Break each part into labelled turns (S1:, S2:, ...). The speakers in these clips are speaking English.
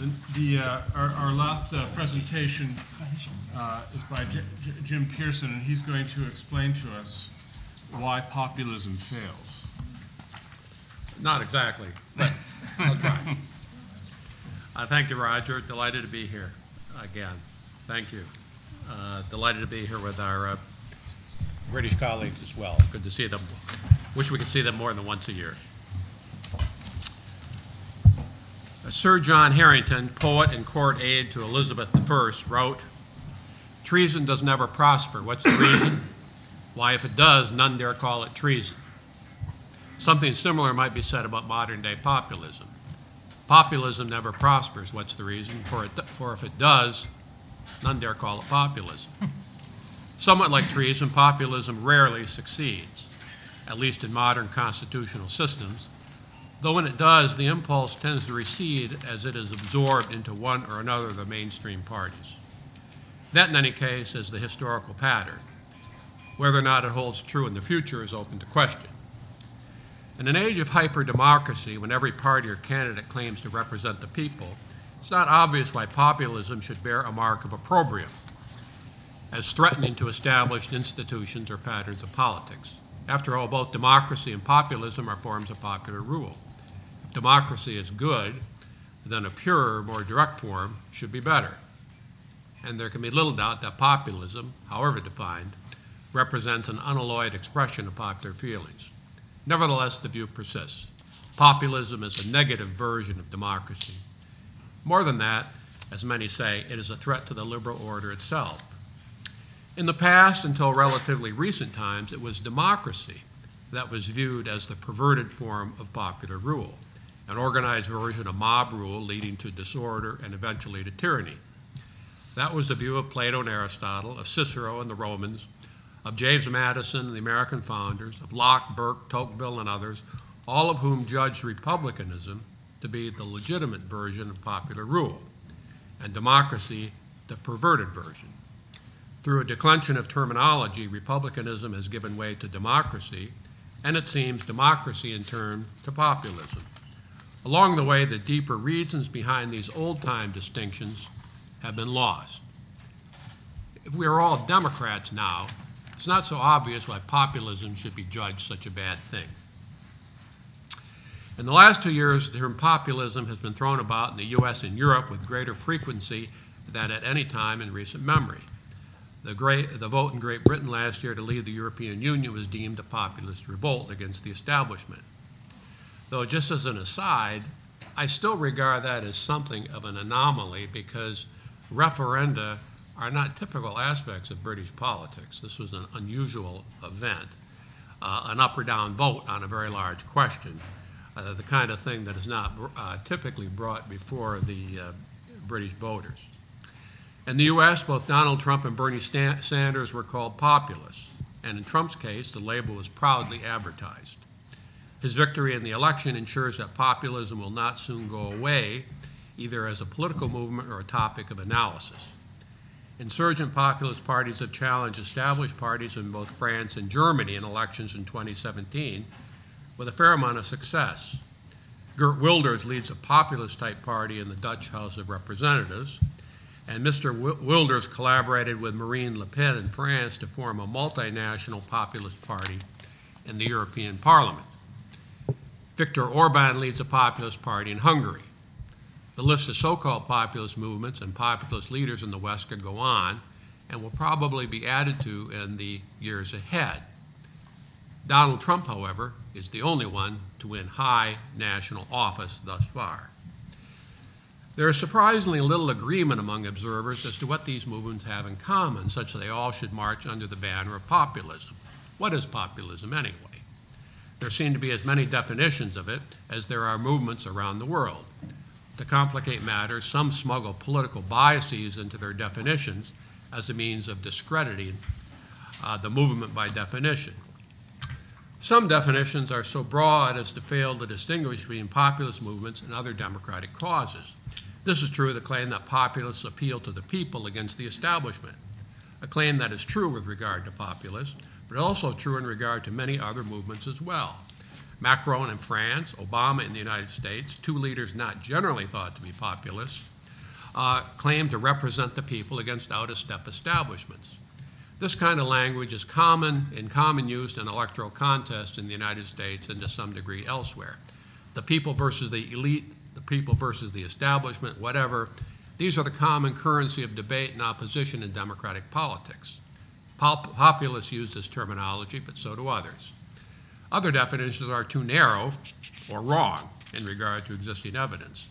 S1: And The, uh, our, our last uh, presentation uh, is by J- J- Jim Piereson, and he's going to explain to us why populism fails.
S2: Not exactly, but I'll try. Uh, Thank you, Roger. Delighted to be here again. Thank you. Uh, Delighted to be here with our uh, British colleagues as well. Good to see them. Wish we could see them more than once a year. Uh, Sir John Harington, poet and court aide to Elizabeth I, wrote, Treason does never prosper. What's the reason? Why, if it does, none dare call it treason. Something similar might be said about modern day populism. Populism never prospers. What's the reason? For, it, for if it does, none dare call it populism. Somewhat like treason, populism rarely succeeds, at least in modern constitutional systems, though when it does, the impulse tends to recede as it is absorbed into one or another of the mainstream parties. That, in any case, is the historical pattern. Whether or not it holds true in the future is open to question. In an age of hyper-democracy, when every party or candidate claims to represent the people, it's not obvious why populism should bear a mark of opprobrium, as threatening to established institutions or patterns of politics. After all, both democracy and populism are forms of popular rule. Democracy is good, then a purer, more direct form should be better. And there can be little doubt that populism, however defined, represents an unalloyed expression of popular feelings. Nevertheless, the view persists. Populism is a negative version of democracy. More than that, as many say, it is a threat to the liberal order itself. In the past, until relatively recent times, it was democracy that was viewed as the perverted form of popular rule, an organized version of mob rule leading to disorder and eventually to tyranny. That was the view of Plato and Aristotle, of Cicero and the Romans, of James Madison and the American founders, of Locke, Burke, Tocqueville, and others, all of whom judged republicanism to be the legitimate version of popular rule, and democracy the perverted version. Through a declension of terminology, republicanism has given way to democracy, and it seems democracy in turn to populism. Along the way, the deeper reasons behind these old time distinctions have been lost. If we are all Democrats now, it's not so obvious why populism should be judged such a bad thing. In the last two years, the term populism has been thrown about in the U.S. and Europe with greater frequency than at any time in recent memory. The, great, the, vote in Great Britain last year to leave the European Union was deemed a populist revolt against the establishment. Though, just as an aside, I still regard that as something of an anomaly because referenda are not typical aspects of British politics. This was an unusual event, uh, an up or down vote on a very large question, uh, the kind of thing that is not uh, typically brought before the uh, British voters. In the U.S., both Donald Trump and Bernie Sanders were called populists, and in Trump's case, the label was proudly advertised. His victory in the election ensures that populism will not soon go away, either as a political movement or a topic of analysis. Insurgent populist parties have challenged established parties in both France and Germany in elections in 2017 with a fair amount of success. Geert Wilders leads a populist type party in the Dutch House of Representatives, and Mr. Wilders collaborated with Marine Le Pen in France to form a multinational populist party in the European Parliament. Viktor Orban leads a populist party in Hungary. The list of so called populist movements and populist leaders in the West could go on and will probably be added to in the years ahead. Donald Trump, however, is the only one to win high national office thus far. There is surprisingly little agreement among observers as to what these movements have in common, such that they all should march under the banner of populism. What is populism, anyway? There seem to be as many definitions of it as there are movements around the world. To complicate matters, some smuggle political biases into their definitions as a means of discrediting uh, the movement by definition. Some definitions are so broad as to fail to distinguish between populist movements and other democratic causes. This is true of the claim that populists appeal to the people against the establishment, a claim that is true with regard to populists, but also true in regard to many other movements as well. Macron in France, Obama in the United States, two leaders not generally thought to be populists, uh, claim to represent the people against out of step establishments. This kind of language is common in common use in electoral contests in the United States and to some degree elsewhere. The people versus the elite, the people versus the establishment, whatever. These are the common currency of debate and opposition in democratic politics. Pop- populists use this terminology, but so do others. Other definitions are too narrow or wrong in regard to existing evidence.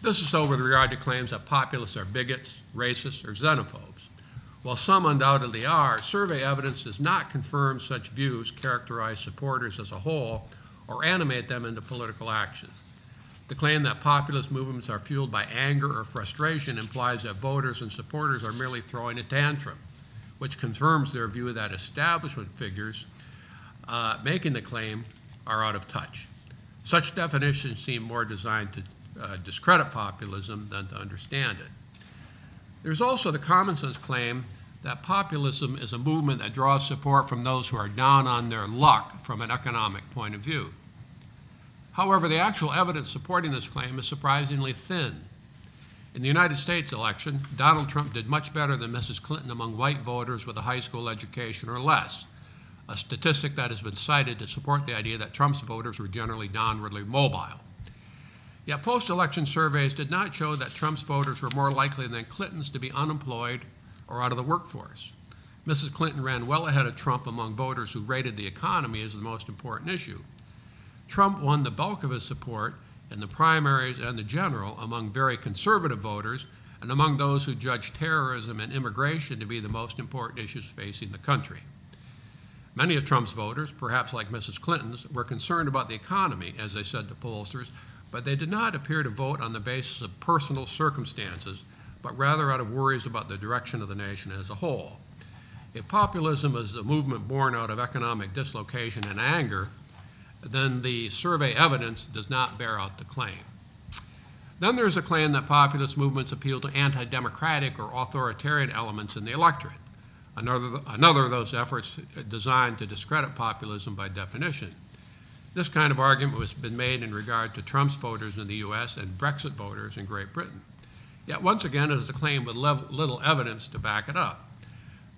S2: This is so with regard to claims that populists are bigots, racists, or xenophobes. While some undoubtedly are, survey evidence does not confirm such views characterize supporters as a whole or animate them into political action. The claim that populist movements are fueled by anger or frustration implies that voters and supporters are merely throwing a tantrum, which confirms their view that establishment figures uh, making the claim are out of touch. Such definitions seem more designed to uh, discredit populism than to understand it. There's also the common sense claim that populism is a movement that draws support from those who are down on their luck from an economic point of view. However, the actual evidence supporting this claim is surprisingly thin. In the United States election, Donald Trump did much better than Mrs. Clinton among white voters with a high school education or less, a statistic that has been cited to support the idea that Trump's voters were generally downwardly mobile. Yet post election surveys did not show that Trump's voters were more likely than Clinton's to be unemployed or out of the workforce. Mrs. Clinton ran well ahead of Trump among voters who rated the economy as the most important issue. Trump won the bulk of his support in the primaries and the general among very conservative voters and among those who judge terrorism and immigration to be the most important issues facing the country. Many of Trump's voters, perhaps like Mrs. Clinton's, were concerned about the economy, as they said to pollsters, but they did not appear to vote on the basis of personal circumstances, but rather out of worries about the direction of the nation as a whole. If populism is a movement born out of economic dislocation and anger, then the survey evidence does not bear out the claim. Then there's a claim that populist movements appeal to anti democratic or authoritarian elements in the electorate. Another, another of those efforts designed to discredit populism by definition. This kind of argument has been made in regard to Trump's voters in the U.S. and Brexit voters in Great Britain. Yet once again, it is a claim with little evidence to back it up.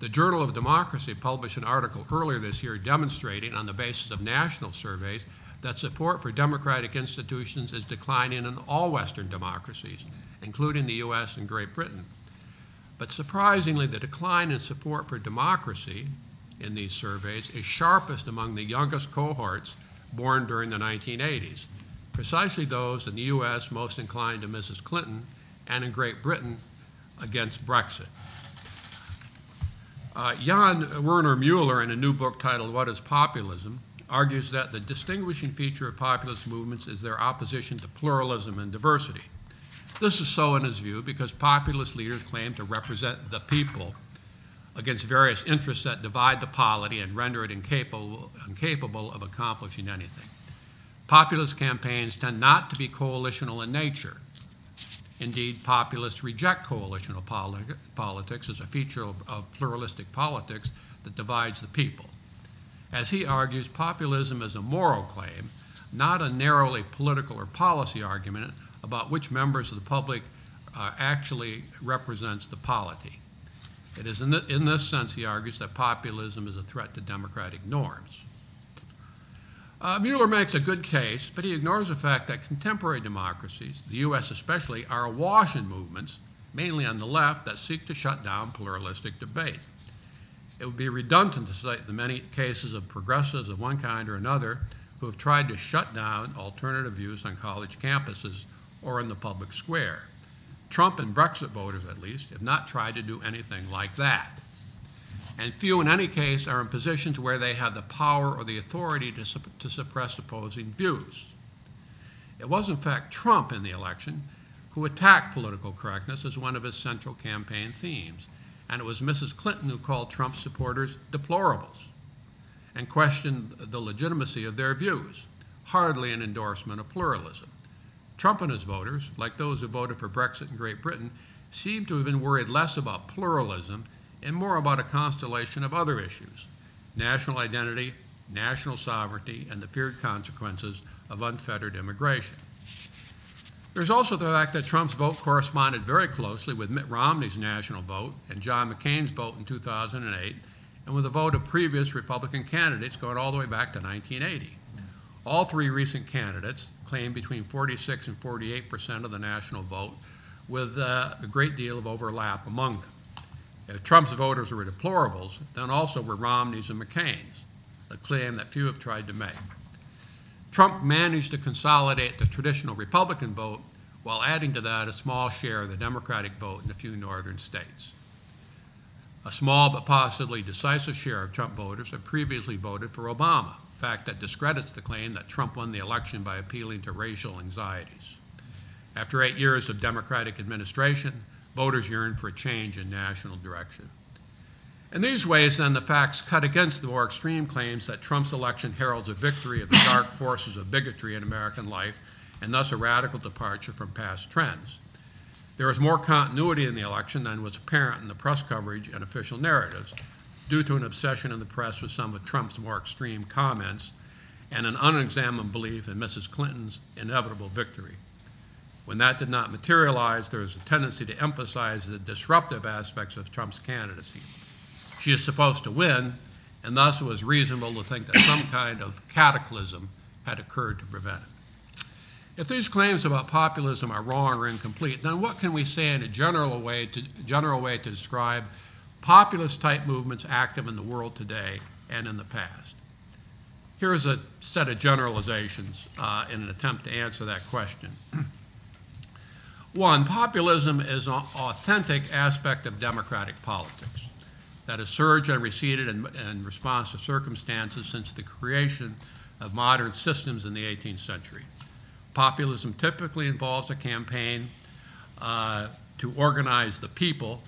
S2: The Journal of Democracy published an article earlier this year demonstrating, on the basis of national surveys, that support for democratic institutions is declining in all Western democracies, including the U.S. and Great Britain. But surprisingly, the decline in support for democracy in these surveys is sharpest among the youngest cohorts born during the 1980s, precisely those in the U.S. most inclined to Mrs. Clinton and in Great Britain against Brexit. Uh, Jan Werner Mueller, in a new book titled What is Populism, argues that the distinguishing feature of populist movements is their opposition to pluralism and diversity. This is so, in his view, because populist leaders claim to represent the people against various interests that divide the polity and render it incapable, incapable of accomplishing anything. Populist campaigns tend not to be coalitional in nature. Indeed, populists reject coalitional politi- politics as a feature of, of pluralistic politics that divides the people. As he argues, populism is a moral claim, not a narrowly political or policy argument about which members of the public uh, actually represents the polity. It is in, the, in this sense, he argues, that populism is a threat to democratic norms. Uh, Mueller makes a good case, but he ignores the fact that contemporary democracies, the U.S. especially, are awash in movements, mainly on the left, that seek to shut down pluralistic debate. It would be redundant to cite the many cases of progressives of one kind or another who have tried to shut down alternative views on college campuses or in the public square. Trump and Brexit voters, at least, have not tried to do anything like that. And few, in any case, are in positions where they have the power or the authority to, su- to suppress opposing views. It was, in fact, Trump in the election who attacked political correctness as one of his central campaign themes. And it was Mrs. Clinton who called Trump's supporters deplorables and questioned the legitimacy of their views, hardly an endorsement of pluralism. Trump and his voters, like those who voted for Brexit in Great Britain, seem to have been worried less about pluralism and more about a constellation of other issues national identity, national sovereignty, and the feared consequences of unfettered immigration. There's also the fact that Trump's vote corresponded very closely with Mitt Romney's national vote and John McCain's vote in 2008, and with the vote of previous Republican candidates going all the way back to 1980. All three recent candidates claimed between 46 and 48 percent of the national vote, with uh, a great deal of overlap among them. If Trump's voters were deplorables, then also were Romney's and McCain's, a claim that few have tried to make. Trump managed to consolidate the traditional Republican vote while adding to that a small share of the Democratic vote in a few northern states. A small but possibly decisive share of Trump voters have previously voted for Obama, a fact that discredits the claim that Trump won the election by appealing to racial anxieties. After eight years of Democratic administration, voters yearn for a change in national direction. In these ways, then, the facts cut against the more extreme claims that Trump's election heralds a victory of the dark forces of bigotry in American life and thus a radical departure from past trends. There is more continuity in the election than was apparent in the press coverage and official narratives, due to an obsession in the press with some of Trump's more extreme comments and an unexamined belief in Mrs. Clinton's inevitable victory. When that did not materialize, there was a tendency to emphasize the disruptive aspects of Trump's candidacy. She is supposed to win, and thus it was reasonable to think that some kind of cataclysm had occurred to prevent it. If these claims about populism are wrong or incomplete, then what can we say in a general way to, general way to describe populist type movements active in the world today and in the past? Here is a set of generalizations uh, in an attempt to answer that question. One, populism is an authentic aspect of democratic politics that has surged and receded in, in, response to circumstances since the creation of modern systems in the 18th century. Populism typically involves a campaign uh, to organize the people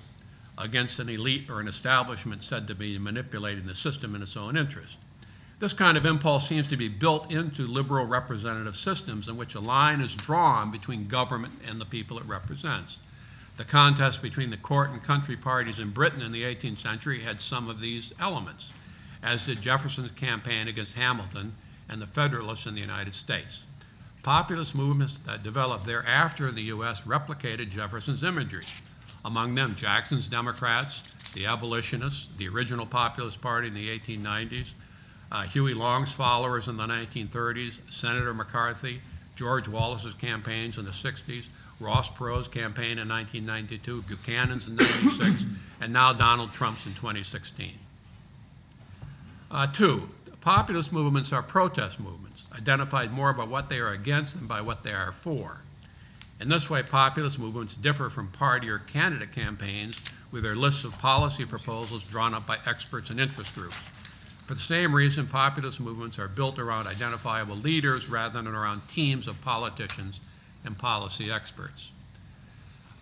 S2: against an elite or an establishment said to be manipulating the system in its own interest. This kind of impulse seems to be built into liberal representative systems in which a line is drawn between government and the people it represents. The contest between the court and country parties in Britain in the 18th century had some of these elements, as did Jefferson's campaign against Hamilton and the Federalists in the United States. Populist movements that developed thereafter in the U.S. replicated Jefferson's imagery. Among them, Jackson's Democrats, the abolitionists, the original Populist Party in the 1890s, uh, Huey Long's followers in the 1930s, Senator McCarthy, George Wallace's campaigns in the 60s, Ross Perot's campaign in 1992, Buchanan's in 96, and now Donald Trump's in 2016. Uh, two, populist movements are protest movements, identified more by what they are against than by what they are for. In this way, populist movements differ from party or candidate campaigns with their lists of policy proposals drawn up by experts and interest groups. For the same reason, populist movements are built around identifiable leaders rather than around teams of politicians and policy experts.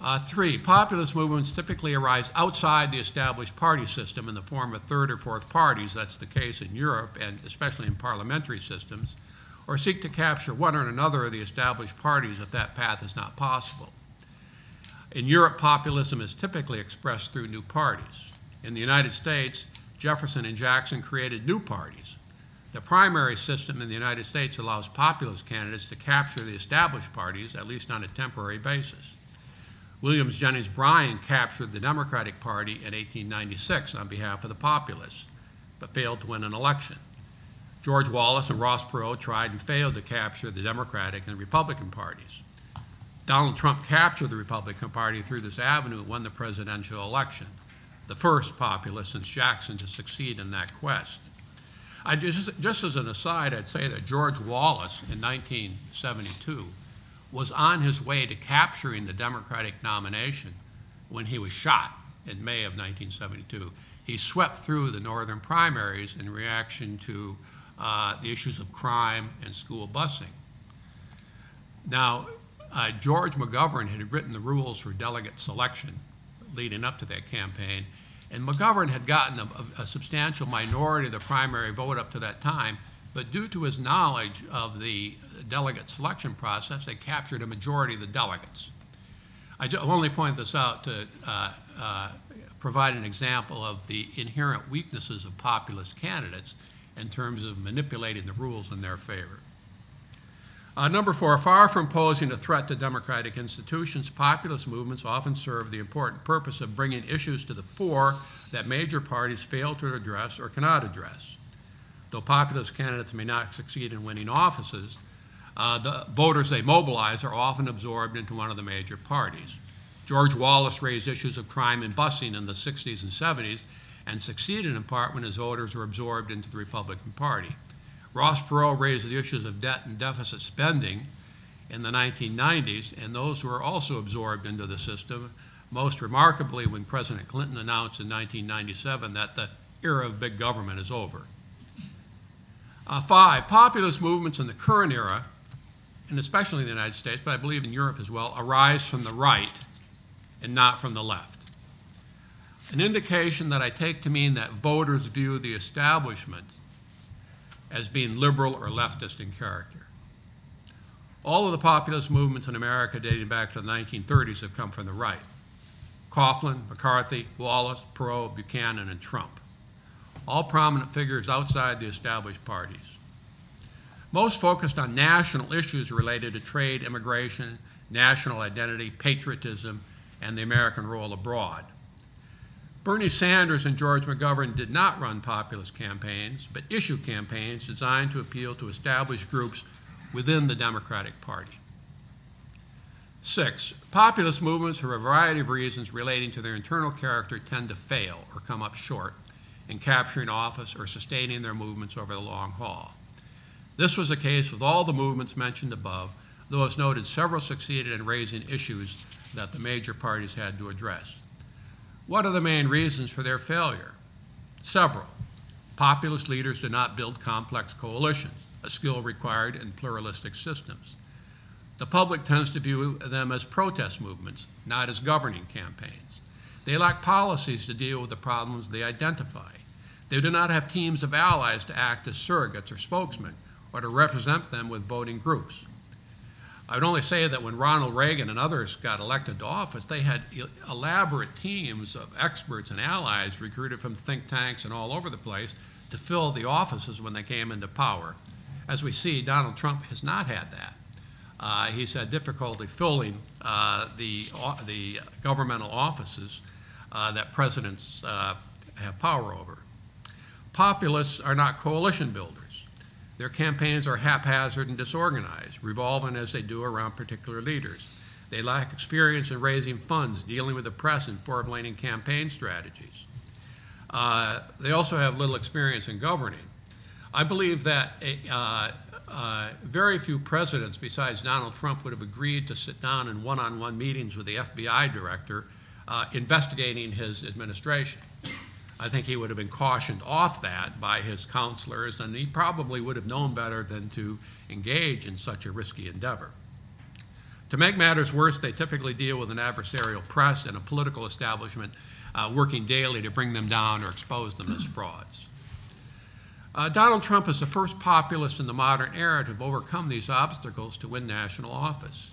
S2: Uh, three, populist movements typically arise outside the established party system in the form of third or fourth parties. That's the case in Europe and especially in parliamentary systems, or seek to capture one or another of the established parties if that path is not possible. In Europe, populism is typically expressed through new parties. In the United States, Jefferson and Jackson created new parties. The primary system in the United States allows populist candidates to capture the established parties, at least on a temporary basis. Williams Jennings Bryan captured the Democratic Party in 1896 on behalf of the populists, but failed to win an election. George Wallace and Ross Perot tried and failed to capture the Democratic and Republican parties. Donald Trump captured the Republican Party through this avenue and won the presidential election, the first populist since Jackson to succeed in that quest. I just, just as an aside, I'd say that George Wallace in 1972 was on his way to capturing the Democratic nomination when he was shot in May of 1972. He swept through the northern primaries in reaction to uh, the issues of crime and school busing. Now, uh, George McGovern had written the rules for delegate selection leading up to that campaign, and McGovern had gotten a, a, substantial minority of the primary vote up to that time, but due to his knowledge of the delegate selection process, they captured a majority of the delegates. I only point this out to uh, uh, provide an example of the inherent weaknesses of populist candidates in terms of manipulating the rules in their favor. Uh, number four, far from posing a threat to democratic institutions, populist movements often serve the important purpose of bringing issues to the fore that major parties fail to address or cannot address. Though populist candidates may not succeed in winning offices, uh, the voters they mobilize are often absorbed into one of the major parties. George Wallace raised issues of crime and busing in the 60s and 70s and succeeded in part when his voters were absorbed into the Republican Party. Ross Perot raised the issues of debt and deficit spending in the 1990s, and those were also absorbed into the system, most remarkably when President Clinton announced in 1997 that the era of big government is over. Uh, five, populist movements in the current era, and especially in the United States, but I believe in Europe as well, arise from the right and not from the left. An indication that I take to mean that voters view the establishment as being liberal or leftist in character. All of the populist movements in America dating back to the 1930s have come from the right. Coughlin, McCarthy, Wallace, Perot, Buchanan, and Trump. All prominent figures outside the established parties. Most focused on national issues related to trade, immigration, national identity, patriotism, and the American role abroad. Bernie Sanders and George McGovern did not run populist campaigns, but issue campaigns designed to appeal to established groups within the Democratic Party. Six, populist movements, for a variety of reasons relating to their internal character, tend to fail or come up short in capturing office or sustaining their movements over the long haul. This was the case with all the movements mentioned above, though as noted, several succeeded in raising issues that the major parties had to address. What are the main reasons for their failure? Several. Populist leaders do not build complex coalitions, a skill required in pluralistic systems. The public tends to view them as protest movements, not as governing campaigns. They lack policies to deal with the problems they identify. They do not have teams of allies to act as surrogates or spokesmen or to represent them with voting groups. I would only say that when Ronald Reagan and others got elected to office, they had elaborate teams of experts and allies recruited from think tanks and all over the place to fill the offices when they came into power. As we see, Donald Trump has not had that. Uh, he's had difficulty filling uh, the, uh, the governmental offices uh, that presidents uh, have power over. Populists are not coalition builders. Their campaigns are haphazard and disorganized, revolving as they do around particular leaders. They lack experience in raising funds, dealing with the press, and formulating campaign strategies. Uh, they also have little experience in governing. I believe that uh, uh, very few presidents besides Donald Trump would have agreed to sit down in one on one meetings with the FBI director uh, investigating his administration. I think he would have been cautioned off that by his counselors, and he probably would have known better than to engage in such a risky endeavor. To make matters worse, they typically deal with an adversarial press and a political establishment uh, working daily to bring them down or expose them as frauds. Uh, Donald Trump is the first populist in the modern era to have overcome these obstacles to win national office.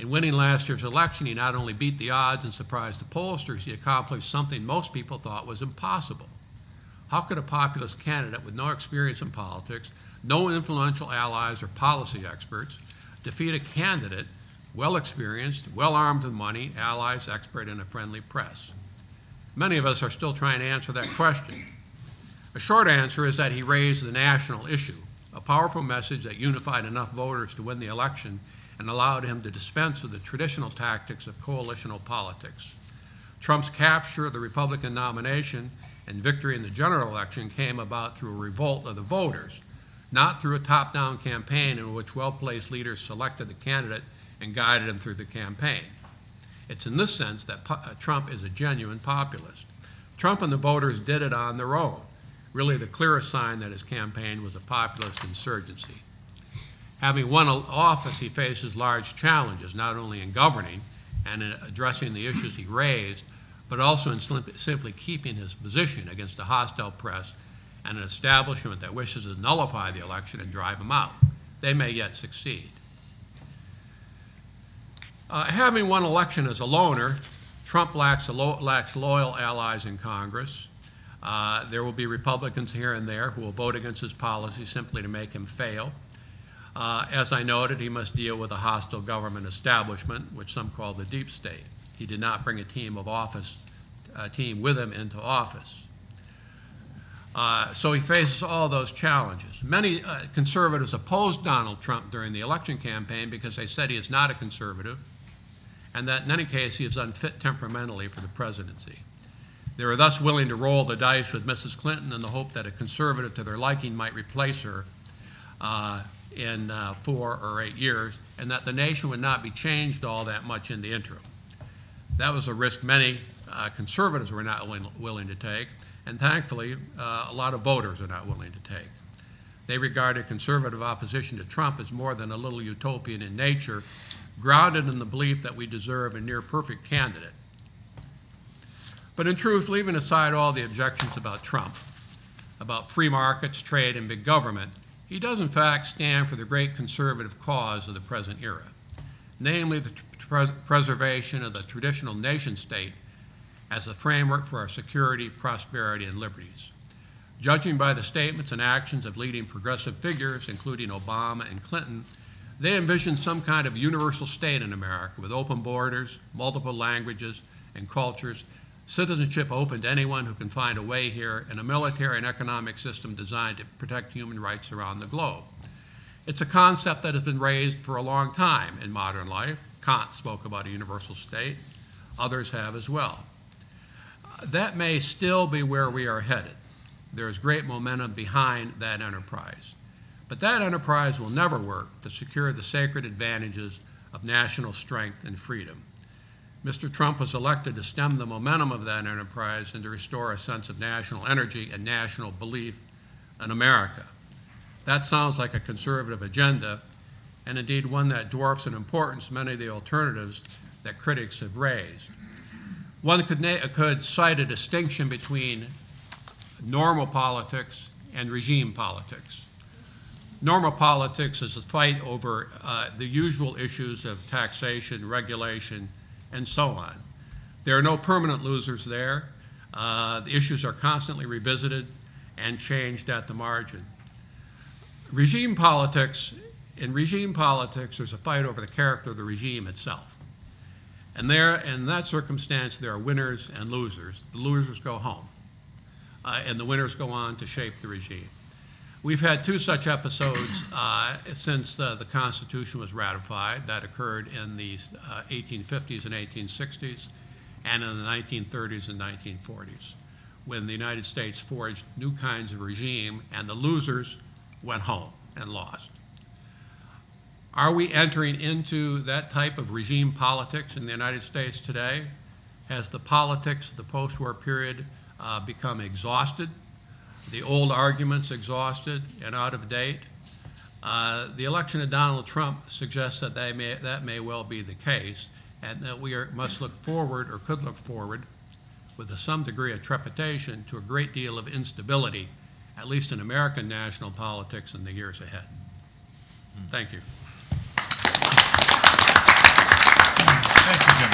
S2: In winning last year's election, he not only beat the odds and surprised the pollsters, he accomplished something most people thought was impossible. How could a populist candidate with no experience in politics, no influential allies or policy experts, defeat a candidate well experienced, well armed with money, allies, expert, and a friendly press? Many of us are still trying to answer that question. A short answer is that he raised the national issue, a powerful message that unified enough voters to win the election and allowed him to dispense with the traditional tactics of coalitional politics. Trump's capture of the Republican nomination and victory in the general election came about through a revolt of the voters, not through a top down campaign in which well placed leaders selected the candidate and guided him through the campaign. It's in this sense that uh, Trump is a genuine populist. Trump and the voters did it on their own, really the clearest sign that his campaign was a populist insurgency. Having won office, he faces large challenges, not only in governing and in addressing the issues he raised, but also in simply keeping his position against a hostile press and an establishment that wishes to nullify the election and drive him out. They may yet succeed. Uh, having won election as a loner, Trump lacks, lo- lacks loyal allies in Congress. Uh, there will be Republicans here and there who will vote against his policy simply to make him fail. Uh, as I noted, he must deal with a hostile government establishment, which some call the deep state. He did not bring a team of office, a team with him into office. Uh, so he faces all those challenges. Many uh, conservatives opposed Donald Trump during the election campaign because they said he is not a conservative and that in any case he is unfit temperamentally for the presidency. They were thus willing to roll the dice with Mrs. Clinton in the hope that a conservative to their liking might replace her uh, in uh, four or eight years, and that the nation would not be changed all that much in the interim. That was a risk many uh, conservatives were not willing, willing to take, and thankfully, uh, a lot of voters are not willing to take. They regarded conservative opposition to Trump as more than a little utopian in nature, grounded in the belief that we deserve a near perfect candidate. But in truth, leaving aside all the objections about Trump, about free markets, trade, and big government, he does in fact stand for the great conservative cause of the present era, namely the pres preservation of the traditional nation state as a framework for our security, prosperity, and liberties. Judging by the statements and actions of leading progressive figures, including Obama and Clinton, they envision some kind of universal state in America with open borders, multiple languages and cultures, citizenship open to anyone who can find a way here, in a military and economic system designed to protect human rights around the globe. It's a concept that has been raised for a long time in modern life. Kant spoke about a universal state, others have as well that may still be where we are headed. There is great momentum behind that enterprise. But that enterprise will never work to secure the sacred advantages of national strength and freedom. Mr. Trump was elected to stem the momentum of that enterprise and to restore a sense of national energy and national belief in America. That sounds like a conservative agenda, and indeed one that dwarfs in importance many of the alternatives that critics have raised. One could, could cite a distinction between normal politics and regime politics. Normal politics is a fight over uh, the usual issues of taxation, regulation, and so on. There are no permanent losers there. Uh, the issues are constantly revisited and changed at the margin. Regime politics, in regime politics, there's a fight over the character of the regime itself. And there, in that circumstance, there are winners and losers. The losers go home, uh, and the winners go on to shape the regime. We've had two such episodes uh, since uh, the Constitution was ratified. That occurred in the 1850s uh, and 1860s, and in the 1930s and 1940s, when the United States forged new kinds of regime, and the losers went home and lost. Are we entering into that type of regime politics in the United States today? Has the politics of the post war period uh, become exhausted? The old arguments exhausted and out of date? Uh, the election of Donald Trump suggests that they may, that may well be the case, and that we are, must look forward or could look forward with a, some degree of trepidation to a great deal of instability, at least in American national politics in the years ahead. Thank you.
S1: Thank you, Jim.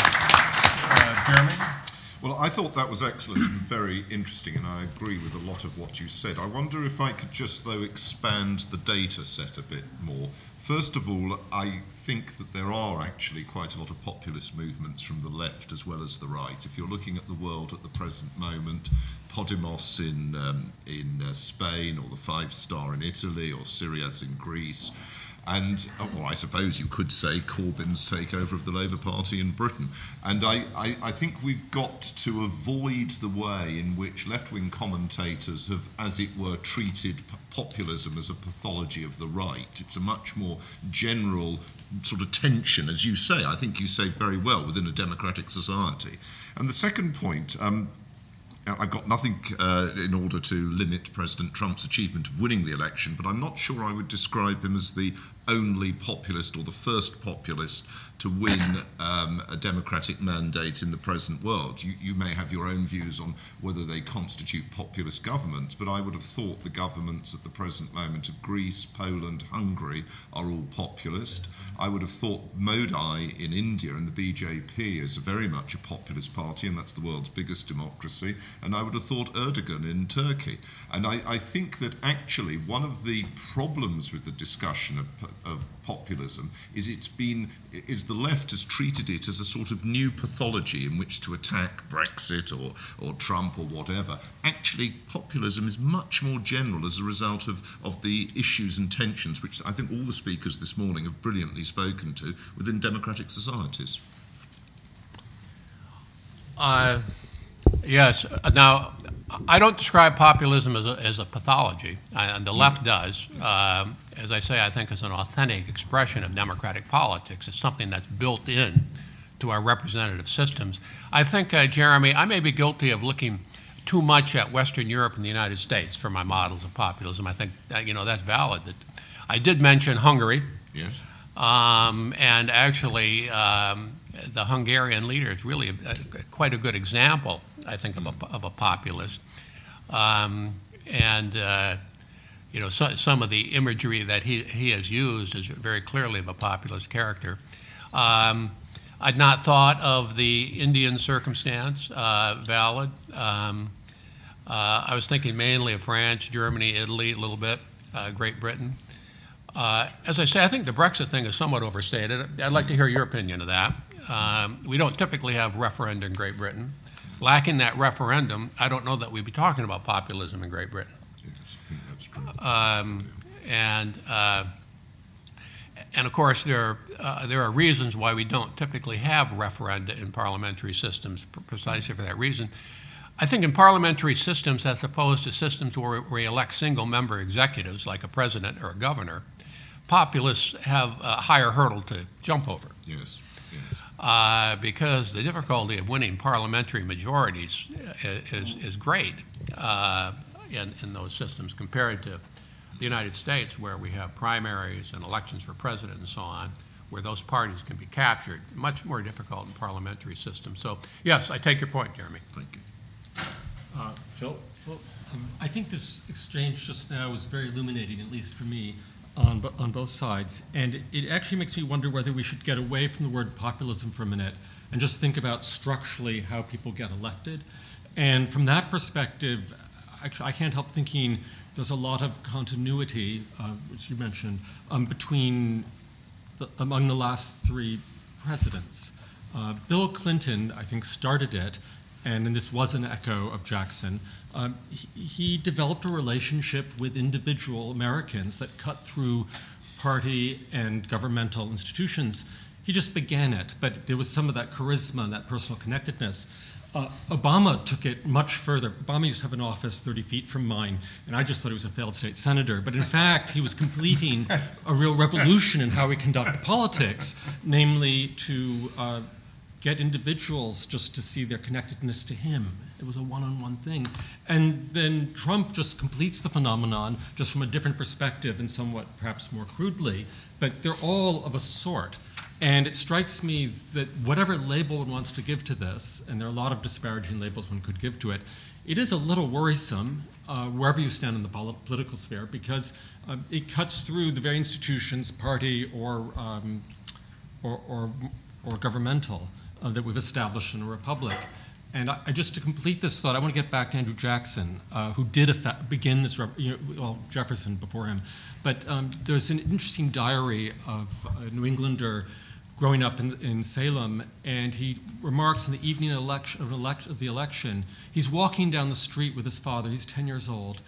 S1: Uh, Jeremy?
S3: Well, I thought that was excellent and very interesting, and I agree with a lot of what you said. I wonder if I could just, though, expand the data set a bit more. First of all, I think that there are actually quite a lot of populist movements from the left as well as the right. If you're looking at the world at the present moment, Podemos in, um, in uh, Spain, or the Five Star in Italy, or Syriza's in Greece, and, uh, well, I suppose you could say Corbyn's takeover of the Labour Party in Britain. And I, I, I think we've got to avoid the way in which left wing commentators have, as it were, treated populism as a pathology of the right. It's a much more general sort of tension, as you say, I think you say very well, within a democratic society. And the second point, um, I've got nothing uh, in order to limit President Trump's achievement of winning the election, but I'm not sure I would describe him as the only populist or the first populist to win um, a democratic mandate in the present world. You, you may have your own views on whether they constitute populist governments, but I would have thought the governments at the present moment of Greece, Poland, Hungary are all populist. I would have thought Modi in India and the BJP is very much a populist party, and that's the world's biggest democracy. And I would have thought Erdogan in Turkey. And I, I think that actually one of the problems with the discussion of, of populism is it's been is the left has treated it as a sort of new pathology in which to attack Brexit or, or Trump or whatever. Actually, populism is much more general as a result of, of the issues and tensions which I think all the speakers this morning have brilliantly spoken to within democratic societies.
S2: Uh, Yes. Now, I don't describe populism as a, as a pathology, and the left does. Um, as I say, I think it's an authentic expression of democratic politics. It's something that's built in to our representative systems. I think, uh, Jeremy, I may be guilty of looking too much at Western Europe and the United States for my models of populism. I think, uh, you know, that's valid. That I did mention Hungary.
S3: Yes.
S2: Um, and actually, um, the Hungarian leader is really a, a, quite a good example, I think, of a, of a populist. Um, and, uh, you know, so, some of the imagery that he, he has used is very clearly of a populist character. Um, I'd not thought of the Indian circumstance uh, valid. Um, uh, I was thinking mainly of France, Germany, Italy, a little bit, uh, Great Britain. Uh, as I say, I think the Brexit thing is somewhat overstated. I'd like to hear your opinion of that. Um, we don't typically have referenda in Great Britain. Lacking that referendum, I don't know that we'd be talking about populism in Great Britain.
S3: Yes, I think that's true.
S2: Um, and uh, and of course, there uh, there are reasons why we don't typically have referenda in parliamentary systems, precisely for that reason. I think in parliamentary systems, as opposed to systems where we elect single-member executives like a president or a governor, populists have a higher hurdle to jump over
S3: yes. Yes.
S2: uh, because the difficulty of winning parliamentary majorities i- is, is great uh, in, in those systems compared to the United States, where we have primaries and elections for president and so on, where those parties can be captured. Much more difficult in parliamentary systems. So, yes, I take your point, Jeremy.
S3: Thank you.
S1: Uh, Phil?
S4: Well, um, I think this exchange just now was very illuminating, at least for me, on, on both sides. And it- it actually makes me wonder whether we should get away from the word populism for a minute and just think about structurally how people get elected. And from that perspective, actually, I can't help thinking there's a lot of continuity, uh, which you mentioned, um, between the, among the last three presidents. Uh, Bill Clinton, I think, started it, and, and this was an echo of Jackson. Um, he, he developed a relationship with individual Americans that cut through party and governmental institutions. He just began it, but there was some of that charisma and that personal connectedness. Uh, Obama took it much further. Obama used to have an office 30 feet from mine, and I just thought he was a failed state senator. But in fact, he was completing a real revolution in how we conduct politics, namely to uh, get individuals just to see their connectedness to him. It was a one on one thing. And then Trump just completes the phenomenon just from a different perspective and somewhat perhaps more crudely. But they're all of a sort. And it strikes me that whatever label one wants to give to this, and there are a lot of disparaging labels one could give to it, it is a little worrisome uh, wherever you stand in the pol- political sphere because uh, it cuts through the very institutions, party or, um, or, or, or governmental, uh, that we've established in a republic. And I, I just to complete this thought, I want to get back to Andrew Jackson, uh, who did begin this, you know, well, Jefferson before him. But um, there's an interesting diary of a New Englander growing up in, in Salem, and he remarks in the evening election, of, elect, of the election, he's walking down the street with his father, he's 10 years old,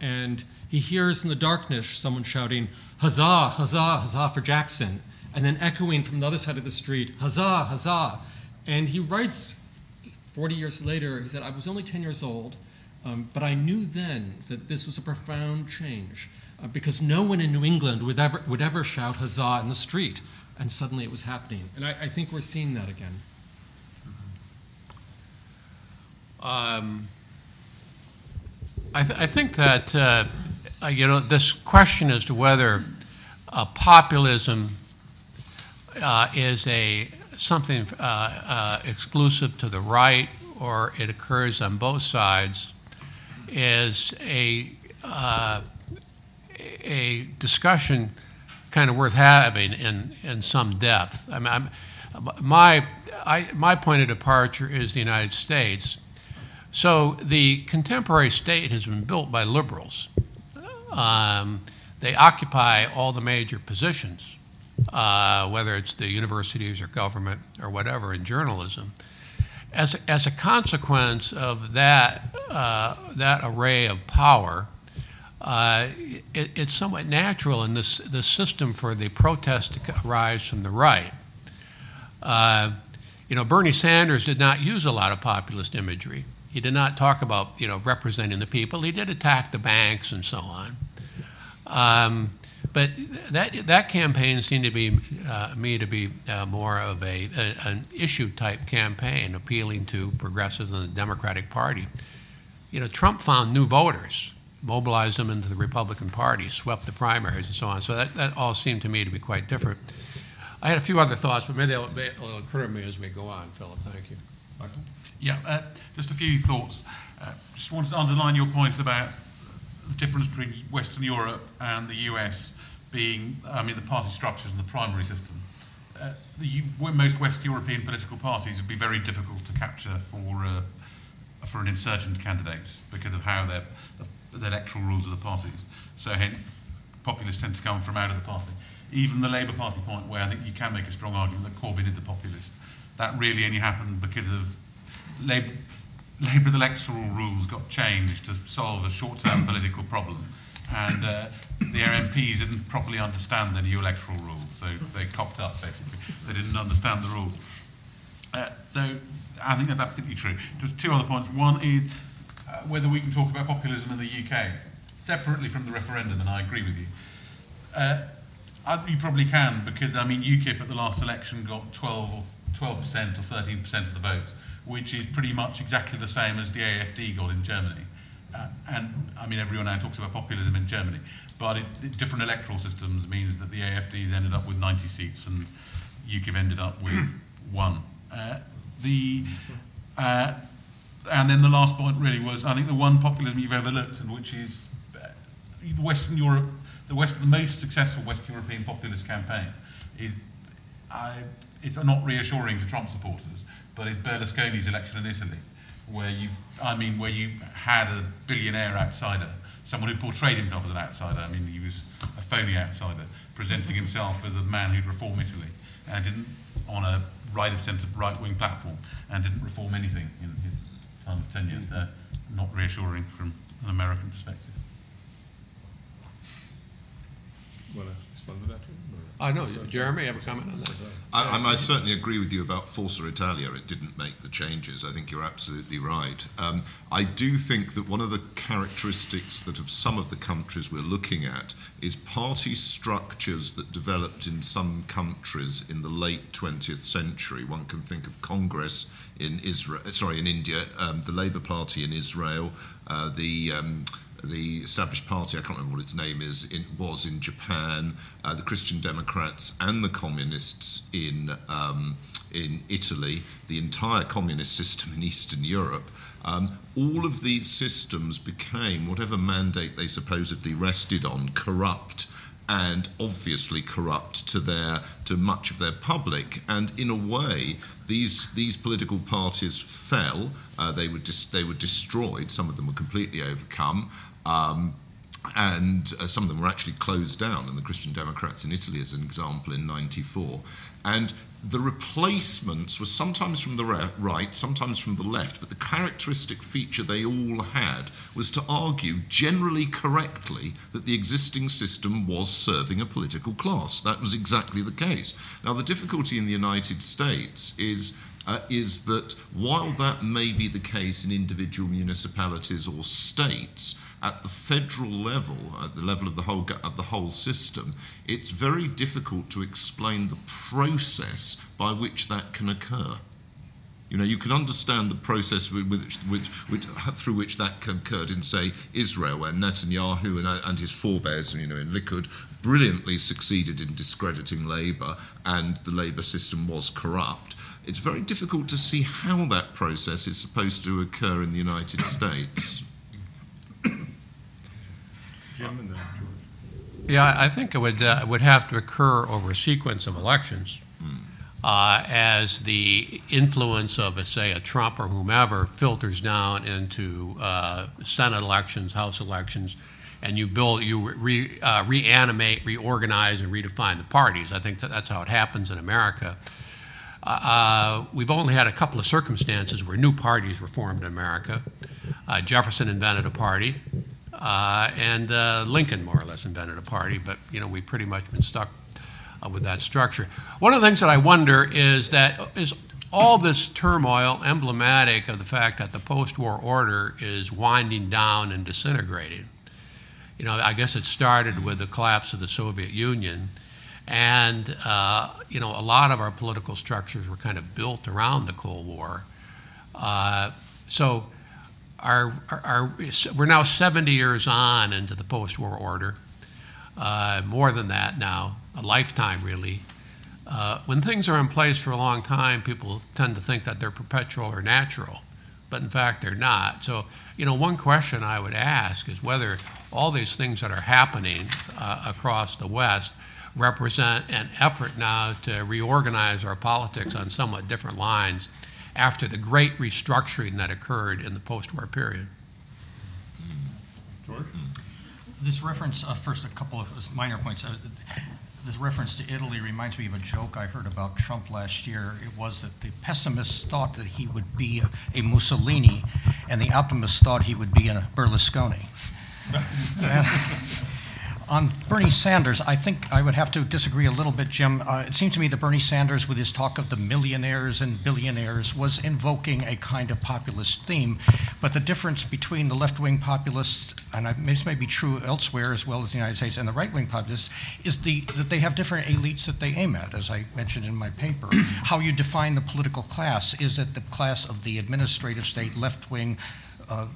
S4: and he hears in the darkness someone shouting, Huzzah, huzzah, huzzah for Jackson, and then echoing from the other side of the street, Huzzah, huzzah. And he writes 40 years later, he said, I was only 10 years old, um, but I knew then that this was a profound change uh, because no one in New England would ever, would ever shout huzzah in the street. And suddenly it was happening. And I, I think we're seeing that again.
S2: Um, I, th- I think that uh, you know this question as to whether uh, populism uh, is a something uh, uh, exclusive to the right or it occurs on both sides is a uh, a discussion kind of worth having in, in some depth. I mean, I'm, my, I, my point of departure is the United States. So the contemporary state has been built by liberals. Um, they occupy all the major positions, uh, whether it's the universities or government or whatever in journalism. As, as a consequence of that, uh, that array of power, uh, it, it's somewhat natural in this, this system for the protest to arise from the right. Uh, you know, Bernie Sanders did not use a lot of populist imagery. He did not talk about, you know, representing the people. He did attack the banks and so on. Um, but that, that campaign seemed to be, uh, me to be uh, more of a, a, an issue type campaign appealing to progressives in the Democratic Party. You know, Trump found new voters mobilized them into the Republican Party, swept the primaries, and so on. So that, that all seemed to me to be quite different. I had a few other thoughts, but maybe they'll, they'll occur to me as we go on. Philip, thank you.
S5: Michael? Yeah, uh, just a few thoughts. Uh, just wanted to underline your point about the difference between Western Europe and the US being, I mean, the party structures and the primary system. Uh, the, most West European political parties would be very difficult to capture for, uh, for an insurgent candidate because of how the the electoral rules of the parties. So hence, populists tend to come from out of the party. Even the Labour Party point, where I think you can make a strong argument that Corbyn is the populist, that really only happened because of Labour, Labour's electoral rules got changed to solve a short-term political problem. And uh, the MPs didn't properly understand the new electoral rules, so they copped up, basically. They didn't understand the rules. Uh, so I think that's absolutely true. Just two other points. One is whether we can talk about populism in the UK separately from the referendum, and I agree with you. Uh, you probably can because I mean UKIP at the last election got 12 or 12 percent or 13 percent of the votes, which is pretty much exactly the same as the AFD got in Germany. Uh, and I mean everyone now talks about populism in Germany, but it's, different electoral systems means that the AFD ended up with 90 seats and UKIP ended up with one. Uh, the uh, and then the last point really was, I think the one populism you've overlooked, and which is uh, Western Europe, the West, the most successful West European populist campaign, is I, it's not reassuring to Trump supporters, but it's Berlusconi's election in Italy, where you, I mean, where you had a billionaire outsider, someone who portrayed himself as an outsider. I mean, he was a phony outsider, presenting himself as a man who'd reform Italy, and didn't on a right of centre, right wing platform, and didn't reform anything in his time of tenure. So not reassuring from an American perspective.
S1: Want uh, to respond to that too?
S2: I know, Jeremy, you have a comment on that?
S3: I, I, I, certainly agree with you about Forza Italia. It didn't make the changes. I think you're absolutely right. Um, I do think that one of the characteristics that of some of the countries we're looking at is party structures that developed in some countries in the late 20th century. One can think of Congress in Israel, sorry, in India, um, the Labour Party in Israel, uh, the um, the established party, I can't remember what its name is, in, was in Japan, uh, the Christian Democrats and the communists in, um, in Italy, the entire communist system in Eastern Europe. Um, all of these systems became, whatever mandate they supposedly rested on, corrupt and obviously corrupt to their to much of their public. And in a way, these these political parties fell. Uh, they were dis- they were destroyed. Some of them were completely overcome. Um, and uh, some of them were actually closed down, and the Christian Democrats in Italy, as an example, in '94. And the replacements were sometimes from the right, sometimes from the left, but the characteristic feature they all had was to argue, generally correctly, that the existing system was serving a political class. That was exactly the case. Now, the difficulty in the United States is uh, is that while that may be the case in individual municipalities or states, at the federal level, at the level of the whole of the whole system, it's very difficult to explain the process by which that can occur. You know, you can understand the process with, which, which, through which that occurred in, say, Israel, where Netanyahu and, and his forebears, you know, in Likud, brilliantly succeeded in discrediting Labour, and the Labour system was corrupt. It's very difficult to see how that process is supposed to occur in the United States.
S1: Jim and George.
S2: Yeah, I think it would, uh, would have to occur over a sequence of elections. Uh, as the influence of, a, say, a Trump or whomever filters down into uh, Senate elections, House elections, and you build, you re, uh, reanimate, reorganize, and redefine the parties. I think that that's how it happens in America. Uh, we've only had a couple of circumstances where new parties were formed in America. Uh, Jefferson invented a party, uh, and uh, Lincoln more or less invented a party, but you know we've pretty much been stuck uh, with that structure. One of the things that I wonder is that is all this turmoil emblematic of the fact that the post-war order is winding down and disintegrating. You know, I guess it started with the collapse of the Soviet Union. And, uh, you know, a lot of our political structures were kind of built around the Cold War. Uh, so our, our, our, we're now 70 years on into the post war order, uh, more than that now, a lifetime really. Uh, when things are in place for a long time, people tend to think that they're perpetual or natural, but in fact they're not. So, you know, one question I would ask is whether all these things that are happening uh, across the West represent an effort now to reorganize our politics on somewhat different lines after the great restructuring that occurred in the post-war period.
S1: George?
S6: This reference, uh, first, a couple of minor points. Uh, this reference to Italy reminds me of a joke I heard about Trump last year. It was that the pessimists thought that he would be a, a Mussolini, and the optimists thought he would be a Berlusconi. On Bernie Sanders, I think I would have to disagree a little bit, Jim. Uh, it seemed to me that Bernie Sanders, with his talk of the millionaires and billionaires, was invoking a kind of populist theme. But the difference between the left wing populists, and I, this may be true elsewhere as well as the United States, and the right wing populists, is the, that they have different elites that they aim at, as I mentioned in my paper. How you define the political class is it the class of the administrative state, left wing, uh,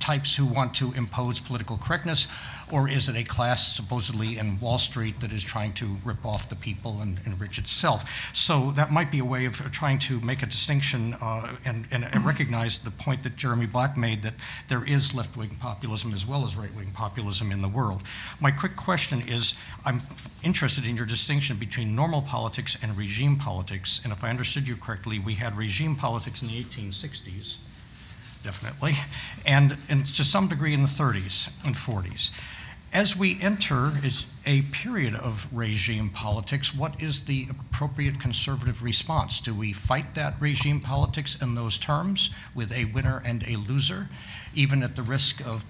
S6: types who want to impose political correctness, or is it a class supposedly in Wall Street that is trying to rip off the people and enrich itself? So that might be a way of trying to make a distinction uh, and, and recognize the point that Jeremy Black made that there is left wing populism as well as right wing populism in the world. My quick question is I'm interested in your distinction between normal politics and regime politics. And if I understood you correctly, we had regime politics in the 1860s definitely, and, and to some degree in the 30s and 40s. As we enter is a period of regime politics, what is the appropriate conservative response? Do we fight that regime politics in those terms with a winner and a loser, even at the risk of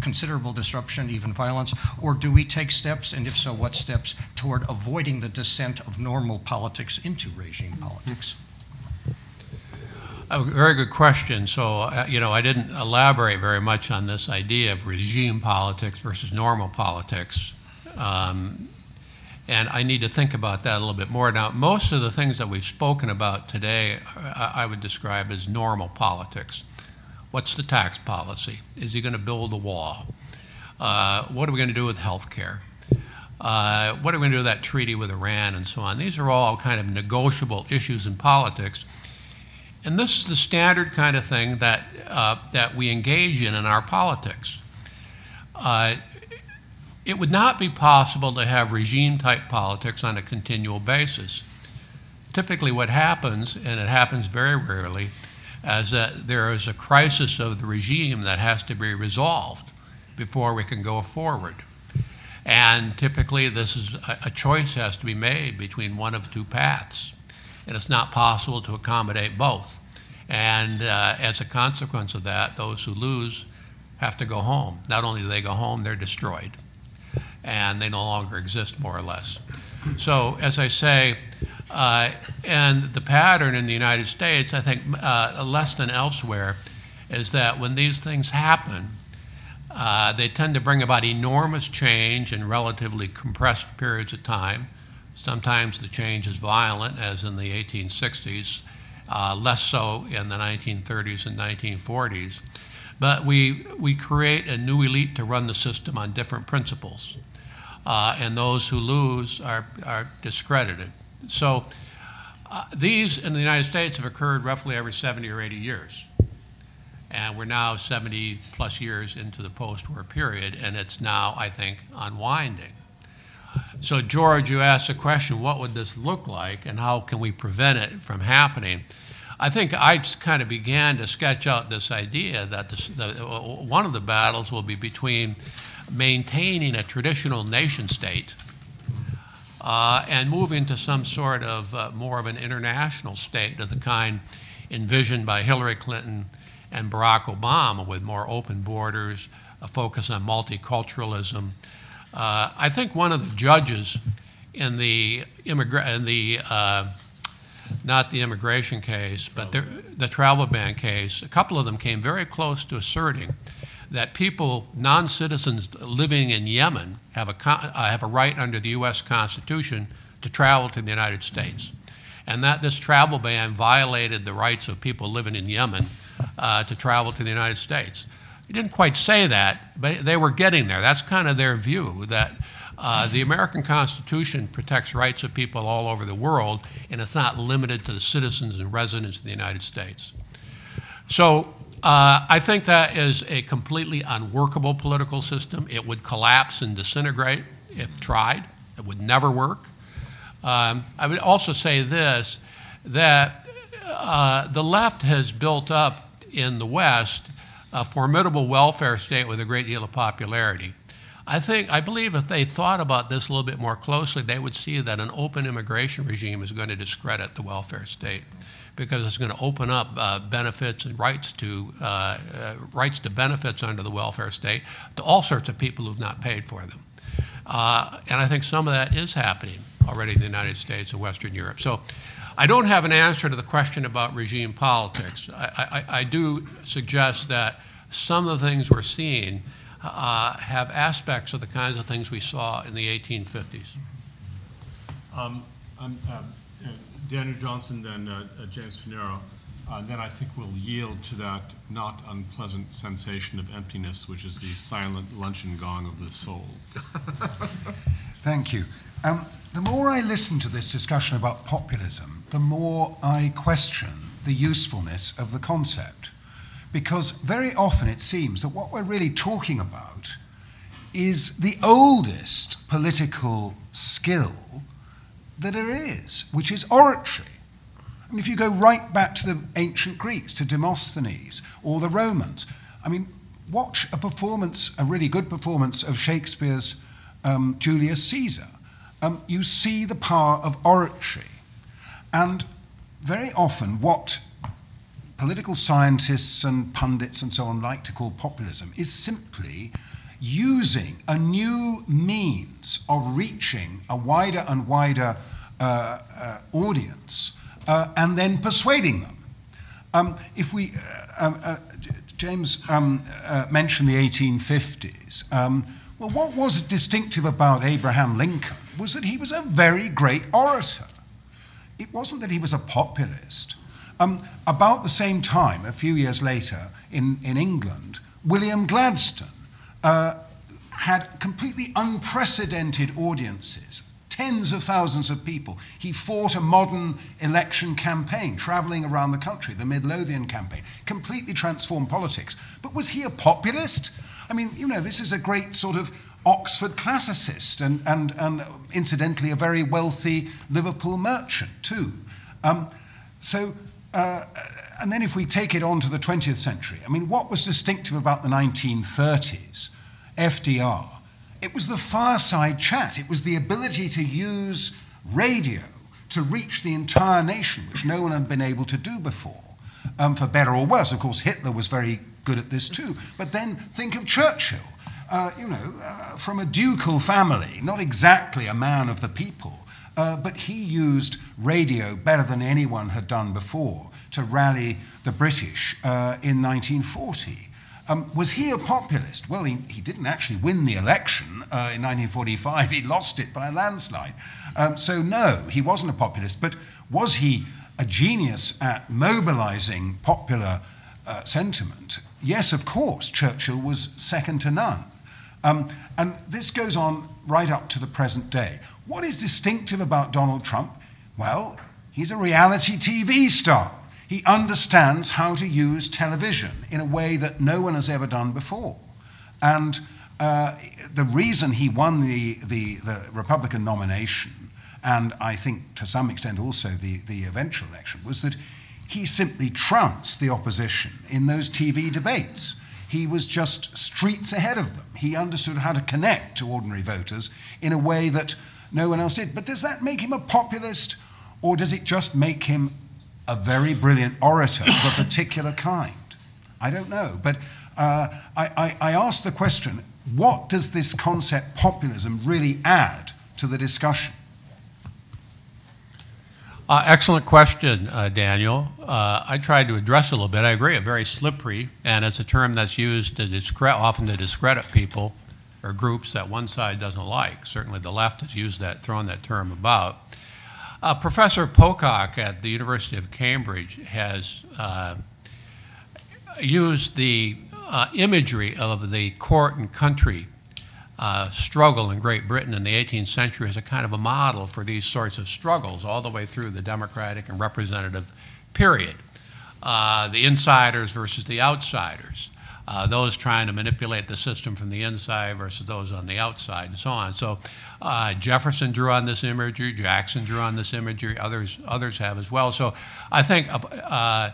S6: considerable disruption, even violence? Or do we take steps, and if so, what steps, toward avoiding the descent of normal politics into regime politics?
S2: A very good question. So, uh, you know, I didn't elaborate very much on this idea of regime politics versus normal politics. Um, and I need to think about that a little bit more. Now, most of the things that we've spoken about today, I, I would describe as normal politics. What's the tax policy? Is he going to build a wall? Uh, what are we going to do with health care? Uh, what are we going to do with that treaty with Iran and so on? These are all kind of negotiable issues in politics. And this is the standard kind of thing that, uh, that we engage in in our politics. Uh, it would not be possible to have regime type politics on a continual basis. Typically, what happens, and it happens very rarely, is that there is a crisis of the regime that has to be resolved before we can go forward. And typically, this is a, a choice has to be made between one of two paths and it's not possible to accommodate both. And uh, as a consequence of that, those who lose have to go home. Not only do they go home, they're destroyed, and they no longer exist, more or less. So, as I say, uh, and the pattern in the United States, I think, uh, less than elsewhere, is that when these things happen, uh, they tend to bring about enormous change in relatively compressed periods of time. Sometimes the change is violent, as in the 1860s, uh, less so in the 1930s and 1940s. But we, we create a new elite to run the system on different principles. Uh, and those who lose are, are discredited. So uh, these in the United States have occurred roughly every 70 or 80 years. And we're now 70 plus years into the post war period, and it's now, I think, unwinding. So, George, you asked the question what would this look like, and how can we prevent it from happening? I think I kind of began to sketch out this idea that this, the, one of the battles will be between maintaining a traditional nation state uh, and moving to some sort of uh, more of an international state of the kind envisioned by Hillary Clinton and Barack Obama, with more open borders, a focus on multiculturalism. Uh, I think one of the judges in the immigra- in the uh, not the immigration case, but the, the travel ban case, a couple of them came very close to asserting that people, non citizens living in Yemen, have a, uh, have a right under the U.S. Constitution to travel to the United States. And that this travel ban violated the rights of people living in Yemen uh, to travel to the United States. He didn't quite say that, but they were getting there. That's kind of their view that uh, the American Constitution protects rights of people all over the world, and it's not limited to the citizens and residents of the United States. So uh, I think that is a completely unworkable political system. It would collapse and disintegrate if tried. It would never work. Um, I would also say this that uh, the left has built up in the West a formidable welfare state with a great deal of popularity. I think, I believe if they thought about this a little bit more closely, they would see that an open immigration regime is going to discredit the welfare state because it's going to open up uh, benefits and rights to uh, uh, rights to benefits under the welfare state to all sorts of people who've not paid for them. Uh, and I think some of that is happening already in the United States and Western Europe. So I don't have an answer to the question about regime politics. I, I, I do suggest that some of the things we're seeing uh, have aspects of the kinds of things we saw in the 1850s.
S1: Um, uh, uh, Daniel Johnson, then uh, uh, James Panero. Uh, then I think we'll yield to that not unpleasant sensation of emptiness, which is the silent luncheon gong of the soul.
S7: Thank you. Um, the more I listen to this discussion about populism, the more I question the usefulness of the concept. Because very often it seems that what we're really talking about is the oldest political skill that there is, which is oratory. Mean, if you go right back to the ancient Greeks, to Demosthenes, or the Romans, I mean, watch a performance, a really good performance of Shakespeare's um, Julius Caesar. Um, you see the power of oratory. And very often, what political scientists and pundits and so on like to call populism is simply using a new means of reaching a wider and wider uh, uh, audience uh, and then persuading them. Um, if we, uh, um, uh, James um, uh, mentioned the 1850s. Um, well, what was distinctive about Abraham Lincoln was that he was a very great orator. It wasn't that he was a populist. Um, about the same time, a few years later, in, in England, William Gladstone uh, had completely unprecedented audiences, tens of thousands of people. He fought a modern election campaign, traveling around the country, the Midlothian campaign, completely transformed politics. But was he a populist? I mean, you know, this is a great sort of Oxford classicist and, and, and incidentally, a very wealthy Liverpool merchant, too. Um, so uh, and then if we take it on to the 20th century, I mean, what was distinctive about the 1930s, FDR? It was the fireside chat. It was the ability to use radio to reach the entire nation, which no one had been able to do before, um, for better or worse. Of course, Hitler was very good at this too. But then think of Churchill, uh, you know, uh, from a ducal family, not exactly a man of the people, uh, but he used radio better than anyone had done before to rally the British uh, in 1940. Um, was he a populist? Well, he, he didn't actually win the election uh, in 1945. He lost it by a landslide. Um, so, no, he wasn't a populist. But was he a genius at mobilizing popular uh, sentiment, yes, of course, Churchill was second to none. Um, and this goes on right up to the present day. What is distinctive about Donald Trump? Well, he's a reality TV star. He understands how to use television in a way that no one has ever done before. And uh, the reason he won the, the, the, Republican nomination, and I think to some extent also the, the eventual election, was that he simply trounced the opposition in those TV debates. He was just streets ahead of them. He understood how to connect to ordinary voters in a way that no one else did. But does that make him a populist, or does it just make him a very brilliant orator of a particular kind? I don't know. But uh, I, I, I ask the question what does this concept populism really add to the discussion?
S2: Uh, excellent question, uh, Daniel. Uh, I tried to address a little bit. I agree, it's very slippery, and it's a term that's used to often to discredit people or groups that one side doesn't like. Certainly, the left has used that, thrown that term about. Uh, Professor Pocock at the University of Cambridge has uh, used the uh, imagery of the court and country uh, struggle in Great Britain in the 18th century as a kind of a model for these sorts of struggles all the way through the democratic and representative period. Uh, the insiders versus the outsiders, uh, those trying to manipulate the system from the inside versus those on the outside, and so on. So uh, Jefferson drew on this imagery, Jackson drew on this imagery, others, others have as well. So I think uh,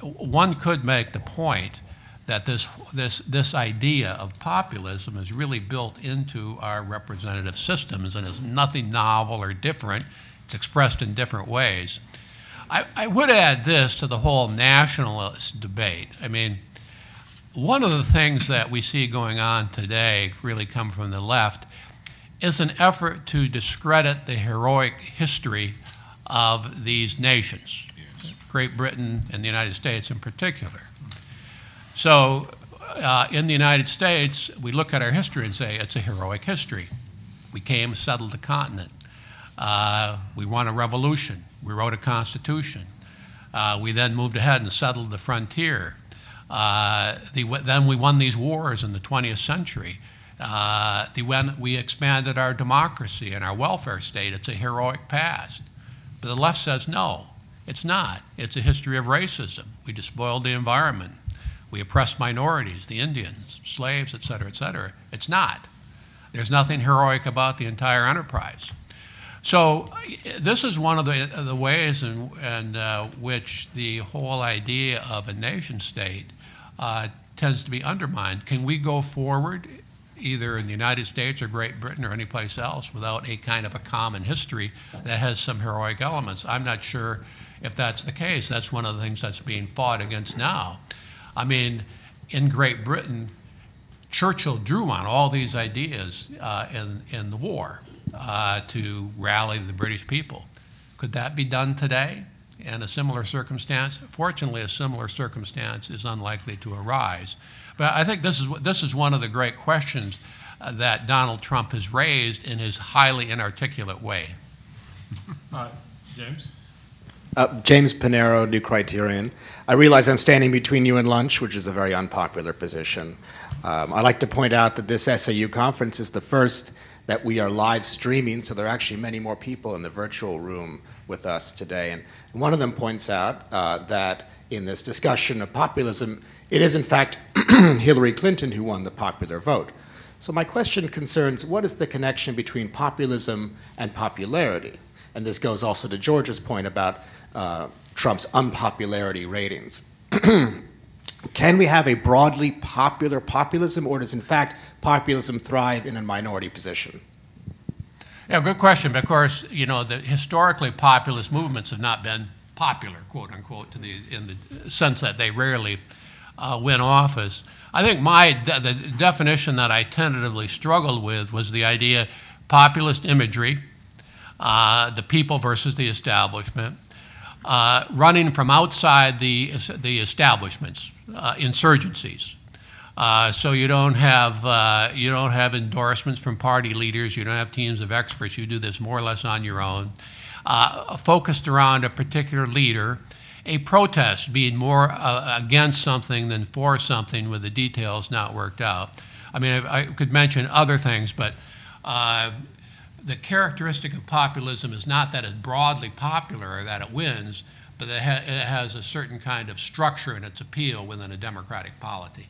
S2: one could make the point that this, this, this idea of populism is really built into our representative systems and is nothing novel or different. It's expressed in different ways. I, I would add this to the whole nationalist debate. I mean, one of the things that we see going on today, really come from the left, is an effort to discredit the heroic history of these nations, yes. Great Britain and the United States in particular. So, uh, in the United States, we look at our history and say it's a heroic history. We came, settled the continent. Uh, we won a revolution. We wrote a constitution. Uh, we then moved ahead and settled the frontier. Uh, the, then we won these wars in the 20th century. Uh, the, when we expanded our democracy and our welfare state. It's a heroic past. But the left says no, it's not. It's a history of racism. We despoiled the environment. We oppressed minorities, the Indians, slaves, et cetera, et cetera. It's not. There's nothing heroic about the entire enterprise. So this is one of the, the ways in, in uh, which the whole idea of a nation state uh, tends to be undermined. Can we go forward, either in the United States or Great Britain or anyplace else, without a kind of a common history that has some heroic elements? I'm not sure if that's the case. That's one of the things that's being fought against now. I mean, in Great Britain, Churchill drew on all these ideas uh, in, in the war uh, to rally the British people. Could that be done today in a similar circumstance? Fortunately, a similar circumstance is unlikely to arise. But I think this is, this is one of the great questions uh, that Donald Trump has raised in his highly inarticulate way.
S1: Uh, James?
S8: Uh, James Panero, New Criterion. I realize I'm standing between you and lunch, which is a very unpopular position. Um, I like to point out that this SAU conference is the first that we are live streaming, so there are actually many more people in the virtual room with us today. And one of them points out uh, that in this discussion of populism, it is in fact Hillary Clinton who won the popular vote. So my question concerns what is the connection between populism and popularity? And this goes also to George's point about uh, Trump's unpopularity ratings. Can we have a broadly popular populism, or does in fact populism thrive in a minority position?
S2: Yeah, good question. But of course, you know, the historically populist movements have not been popular, quote unquote, the, in the sense that they rarely uh, win office. I think my de- the definition that I tentatively struggled with was the idea populist imagery, uh, the people versus the establishment, uh, running from outside the, the establishments, uh, insurgencies. Uh, so you don't have uh, you don't have endorsements from party leaders. You don't have teams of experts. You do this more or less on your own, uh, focused around a particular leader. A protest being more uh, against something than for something, with the details not worked out. I mean, I, I could mention other things, but the characteristic of populism is not that it's broadly popular or that it wins, but that it, has a certain kind of structure in its appeal within a democratic polity.